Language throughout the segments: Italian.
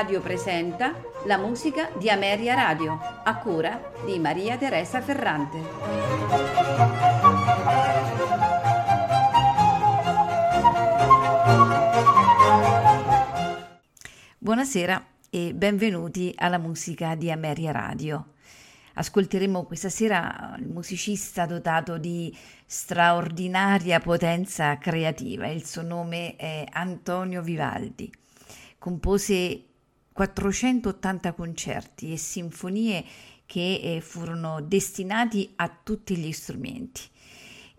Radio presenta la musica di Ameria Radio, a cura di Maria Teresa Ferrante. Buonasera e benvenuti alla musica di Ameria Radio. Ascolteremo questa sera il musicista dotato di straordinaria potenza creativa. Il suo nome è Antonio Vivaldi. Compose 480 concerti e sinfonie che eh, furono destinati a tutti gli strumenti.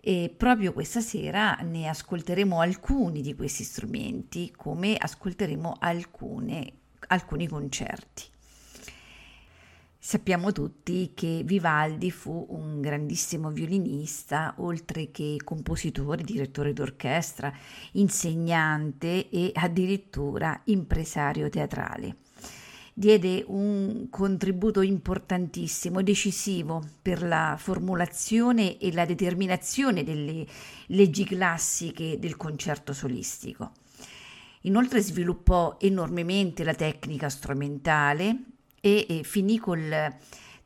E proprio questa sera ne ascolteremo alcuni di questi strumenti, come ascolteremo alcune, alcuni concerti. Sappiamo tutti che Vivaldi fu un grandissimo violinista, oltre che compositore, direttore d'orchestra, insegnante e addirittura impresario teatrale. Diede un contributo importantissimo, decisivo per la formulazione e la determinazione delle leggi classiche del concerto solistico. Inoltre sviluppò enormemente la tecnica strumentale e, e finì col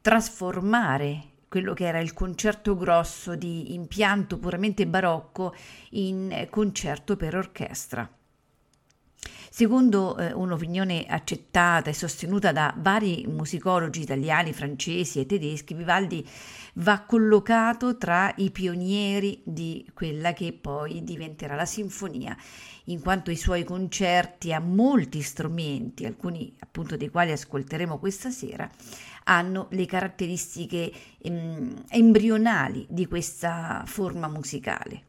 trasformare quello che era il concerto grosso di impianto puramente barocco in concerto per orchestra. Secondo eh, un'opinione accettata e sostenuta da vari musicologi italiani, francesi e tedeschi, Vivaldi va collocato tra i pionieri di quella che poi diventerà la sinfonia, in quanto i suoi concerti a molti strumenti, alcuni appunto dei quali ascolteremo questa sera, hanno le caratteristiche em, embrionali di questa forma musicale.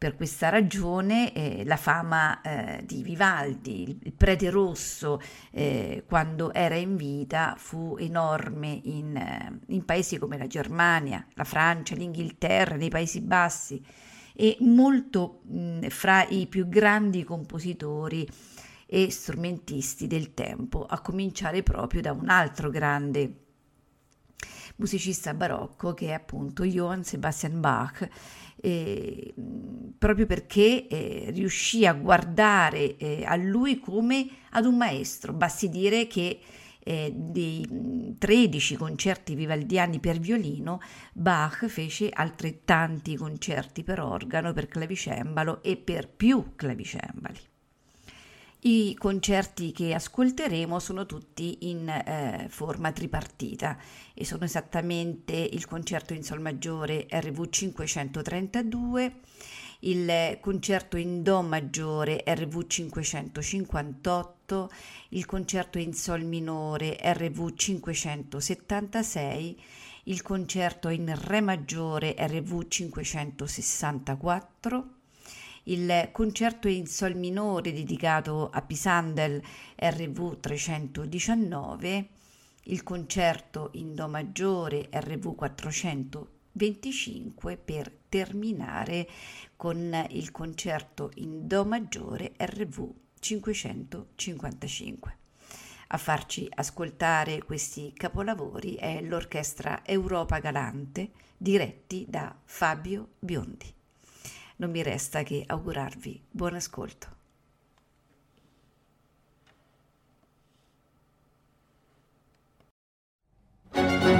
Per questa ragione eh, la fama eh, di Vivaldi, il prete rosso, eh, quando era in vita, fu enorme in, eh, in, paesi come la Germania, la Francia, l'Inghilterra, nei Paesi Bassi e molto mh, fra i più grandi compositori e strumentisti del tempo, a cominciare proprio da un altro grande musicista barocco che è appunto Johann Sebastian Bach eh, proprio perché eh, riuscì a guardare eh, a lui come ad un maestro. Basti dire che eh, dei 13 concerti vivaldiani per violino, Bach fece altrettanti concerti per organo, per clavicembalo e per più clavicembali. I concerti che ascolteremo sono tutti in eh, forma tripartita e sono esattamente il concerto in Sol maggiore RV 532, il concerto in Do maggiore RV 558, il concerto in Sol minore RV 576, il concerto in Re maggiore RV 564, il concerto in sol minore dedicato a Pisandel RV 319, il concerto in do maggiore RV 425 per terminare con il concerto in do maggiore RV 555. A farci ascoltare questi capolavori è l'orchestra Europa Galante diretti da Fabio Biondi non mi resta che augurarvi buon ascolto. thank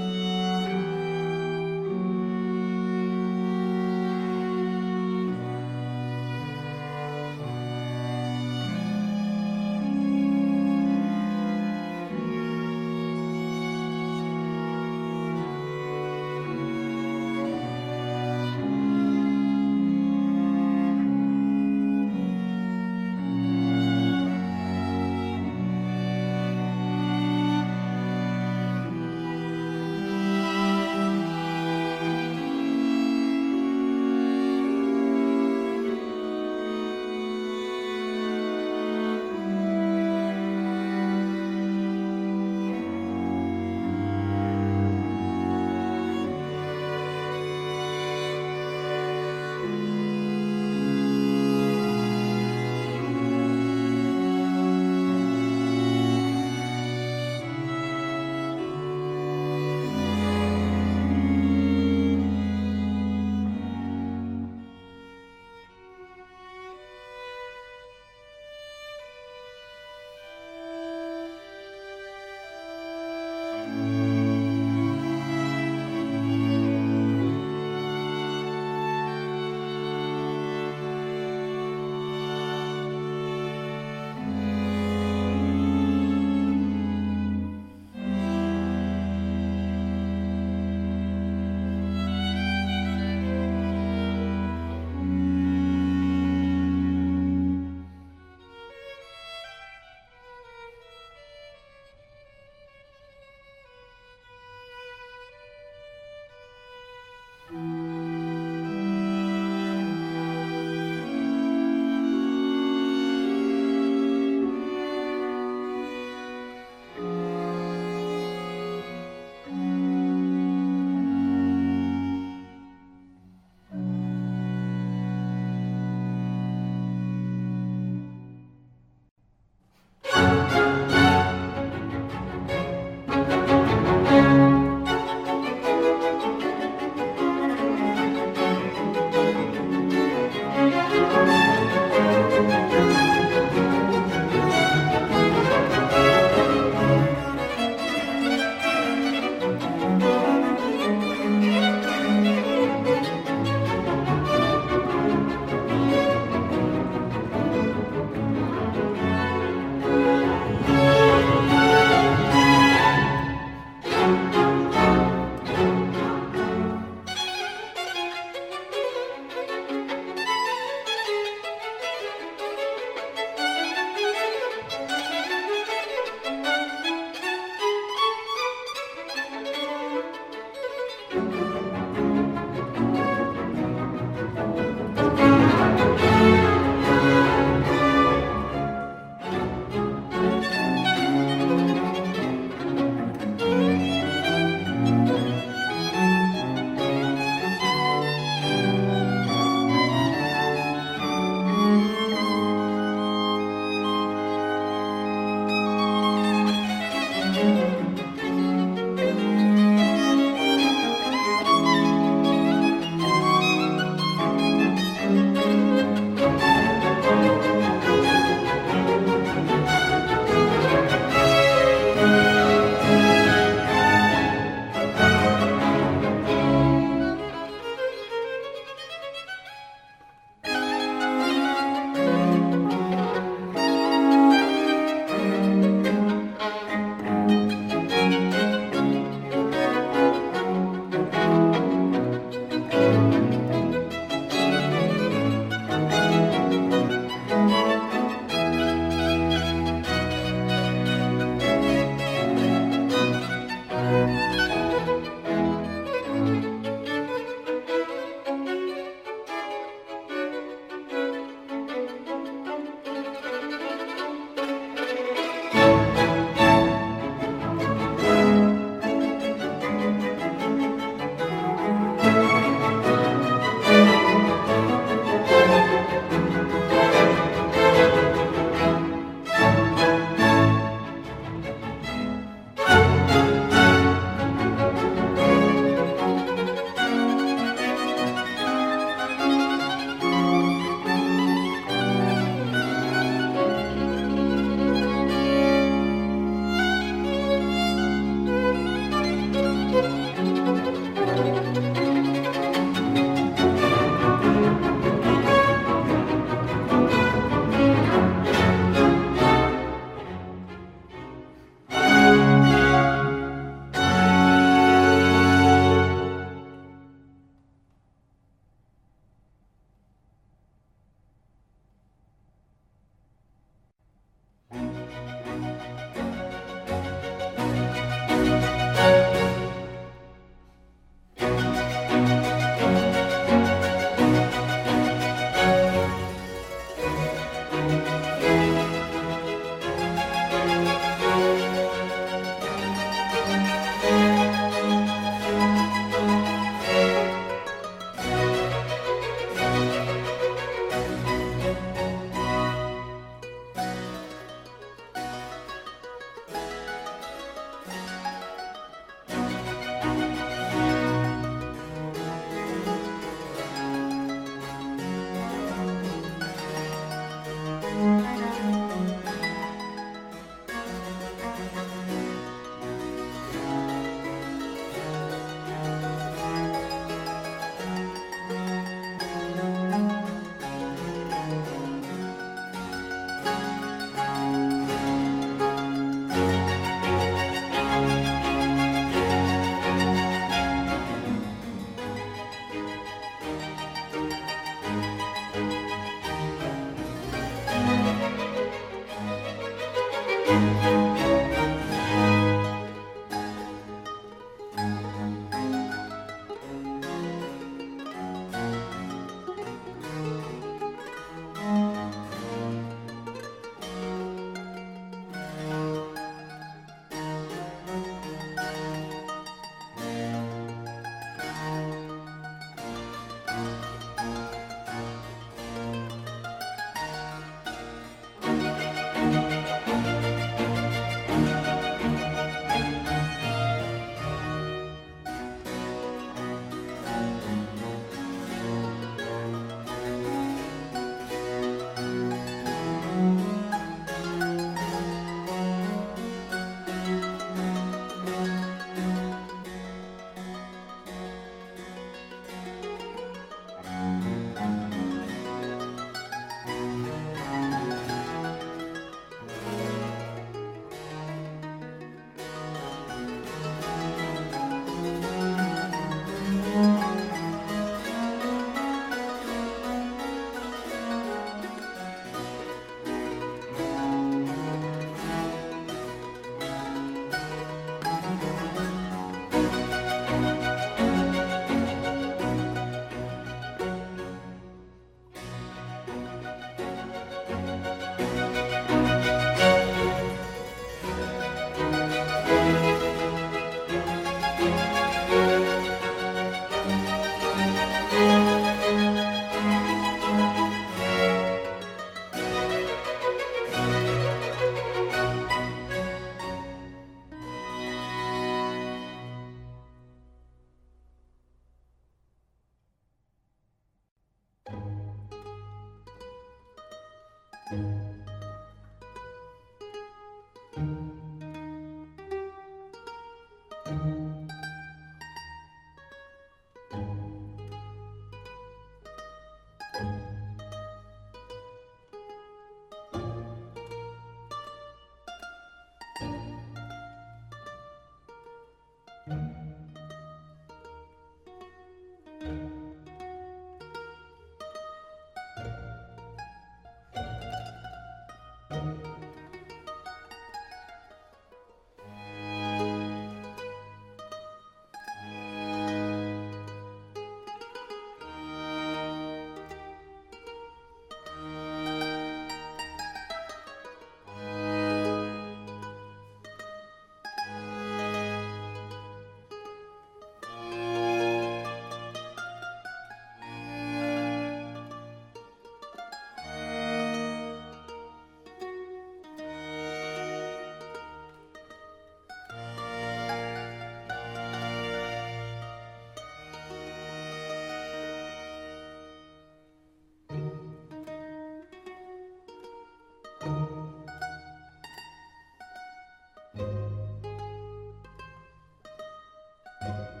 Bye.